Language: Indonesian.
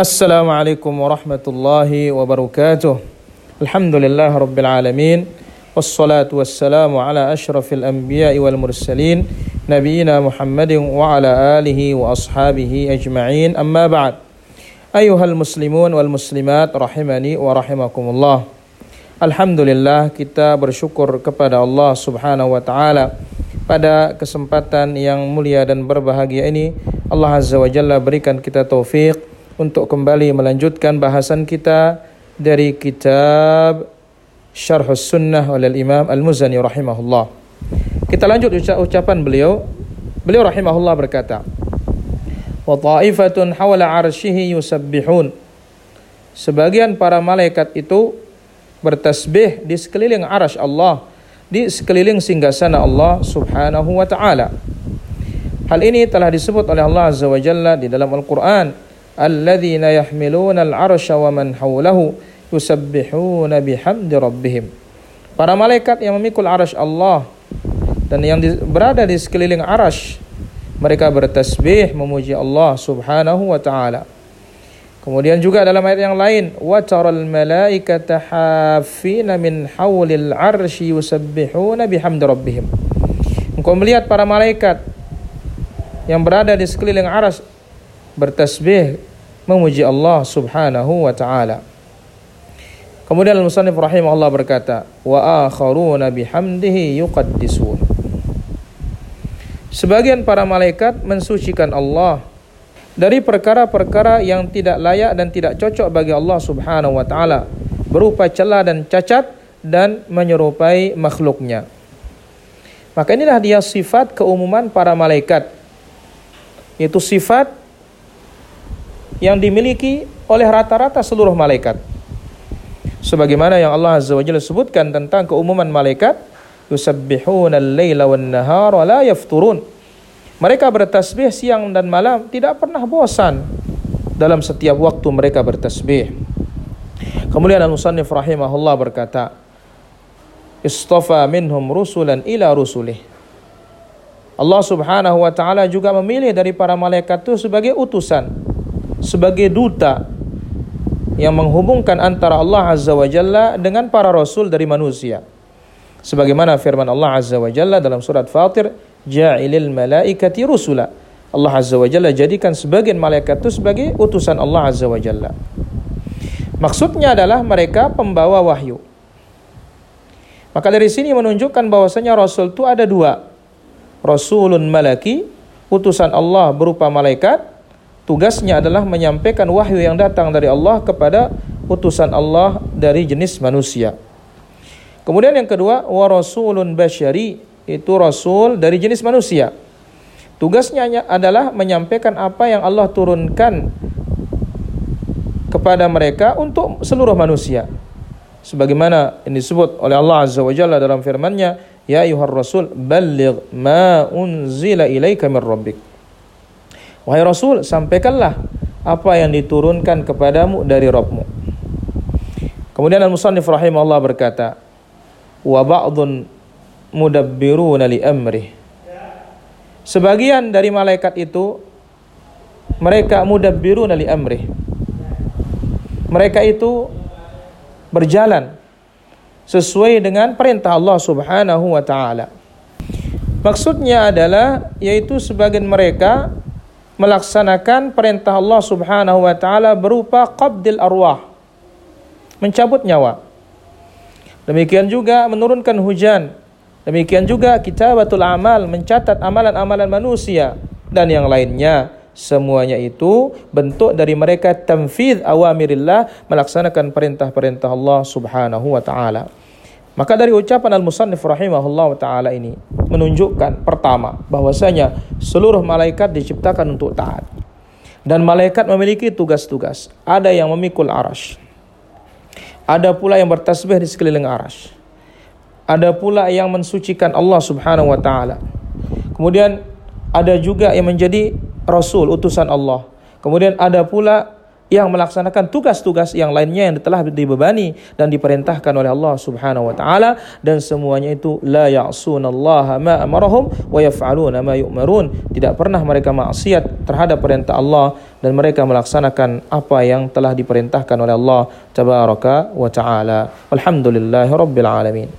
السلام عليكم ورحمة الله وبركاته. الحمد لله رب العالمين والصلاة والسلام على أشرف الأنبياء والمرسلين نبينا محمد وعلى آله وأصحابه أجمعين. أما بعد أيها المسلمون والمسلمات رحمني ورحمكم الله. Alhamdulillah kita bersyukur kepada Allah Subhanahu wa taala pada kesempatan yang mulia dan berbahagia ini. Allah Azza wa Jalla berikan kita taufik untuk kembali melanjutkan bahasan kita dari kitab Syarh Sunnah oleh Imam Al-Muzani rahimahullah. Kita lanjut ucapan beliau. Beliau rahimahullah berkata, "Wa ta'ifatun hawla 'arsyihi yusabbihun." Sebagian para malaikat itu bertasbih di sekeliling arasy Allah, di sekeliling singgasana Allah Subhanahu wa taala. Hal ini telah disebut oleh Allah Azza wa Jalla di dalam Al-Qur'an, "Alladzina yahmiluna al-'arsya wa man hawlahu yusabbihuna bihamdi rabbihim." Para malaikat yang memikul arasy Allah dan yang berada di sekeliling arash mereka bertasbih memuji Allah Subhanahu wa taala. Kemudian juga dalam ayat yang lain, wa taral malaikata hafina min haulil arsy yusabbihuna bihamdi rabbihim. Engkau melihat para malaikat yang berada di sekeliling aras bertasbih memuji Allah Subhanahu wa taala. Kemudian al-musannif rahimahullah berkata, wa akharuna bihamdihi yuqaddisun. Sebagian para malaikat mensucikan Allah dari perkara-perkara yang tidak layak dan tidak cocok bagi Allah Subhanahu wa taala, berupa celah dan cacat dan menyerupai makhluknya. Maka inilah dia sifat keumuman para malaikat. Itu sifat yang dimiliki oleh rata-rata seluruh malaikat. Sebagaimana yang Allah Azza wa Jalla sebutkan tentang keumuman malaikat, yusabbihuna al-laila wan nahara la yafturun. Mereka bertasbih siang dan malam tidak pernah bosan dalam setiap waktu mereka bertasbih. Kemudian Al-Musannif rahimahullah berkata, Istafa minhum rusulan ila rusulih. Allah Subhanahu wa taala juga memilih dari para malaikat itu sebagai utusan, sebagai duta yang menghubungkan antara Allah Azza wa Jalla dengan para rasul dari manusia. Sebagaimana firman Allah Azza wa Jalla dalam surat Fatir, "Ja'ilil malaikati rusula." Allah Azza wa Jalla jadikan sebagian malaikat itu sebagai utusan Allah Azza wa Jalla. Maksudnya adalah mereka pembawa wahyu. Maka dari sini menunjukkan bahwasanya rasul itu ada dua. Rasulun malaki, utusan Allah berupa malaikat, tugasnya adalah menyampaikan wahyu yang datang dari Allah kepada utusan Allah dari jenis manusia. Kemudian yang kedua, wa rasulun basyari, itu rasul dari jenis manusia. Tugasnya adalah menyampaikan apa yang Allah turunkan kepada mereka untuk seluruh manusia. Sebagaimana yang disebut oleh Allah Azza wa Jalla dalam firman-Nya, "Ya ayuhar rasul, balligh ma unzila ilaika min rabbik." Wahai Rasul, sampaikanlah apa yang diturunkan kepadamu dari Rabbmu. Kemudian Al-Musannif rahimahullah berkata, wa ba'dun mudabbiruna li amrih. Sebagian dari malaikat itu mereka mudabbiruna li amrih. Mereka itu berjalan sesuai dengan perintah Allah Subhanahu wa taala. Maksudnya adalah yaitu sebagian mereka melaksanakan perintah Allah Subhanahu wa taala berupa qabdil arwah. Mencabut nyawa. Demikian juga menurunkan hujan. Demikian juga kitabatul amal, mencatat amalan-amalan manusia dan yang lainnya. Semuanya itu bentuk dari mereka tamfid awamirillah, melaksanakan perintah-perintah Allah Subhanahu wa taala. Maka dari ucapan al-musannif rahimahullah taala ini menunjukkan pertama bahwasanya seluruh malaikat diciptakan untuk taat. Dan malaikat memiliki tugas-tugas. Ada yang memikul arash. Ada pula yang bertasbih di sekeliling aras. Ada pula yang mensucikan Allah Subhanahu wa taala. Kemudian ada juga yang menjadi rasul utusan Allah. Kemudian ada pula yang melaksanakan tugas-tugas yang lainnya yang telah dibebani dan diperintahkan oleh Allah Subhanahu wa taala. Dan semuanya itu la ya'sunallaha ma amarahum wa yaf'aluna ma yu'marun. Tidak pernah mereka maksiat terhadap perintah Allah dan mereka melaksanakan apa yang telah diperintahkan oleh Allah tabaraka wa taala. Alamin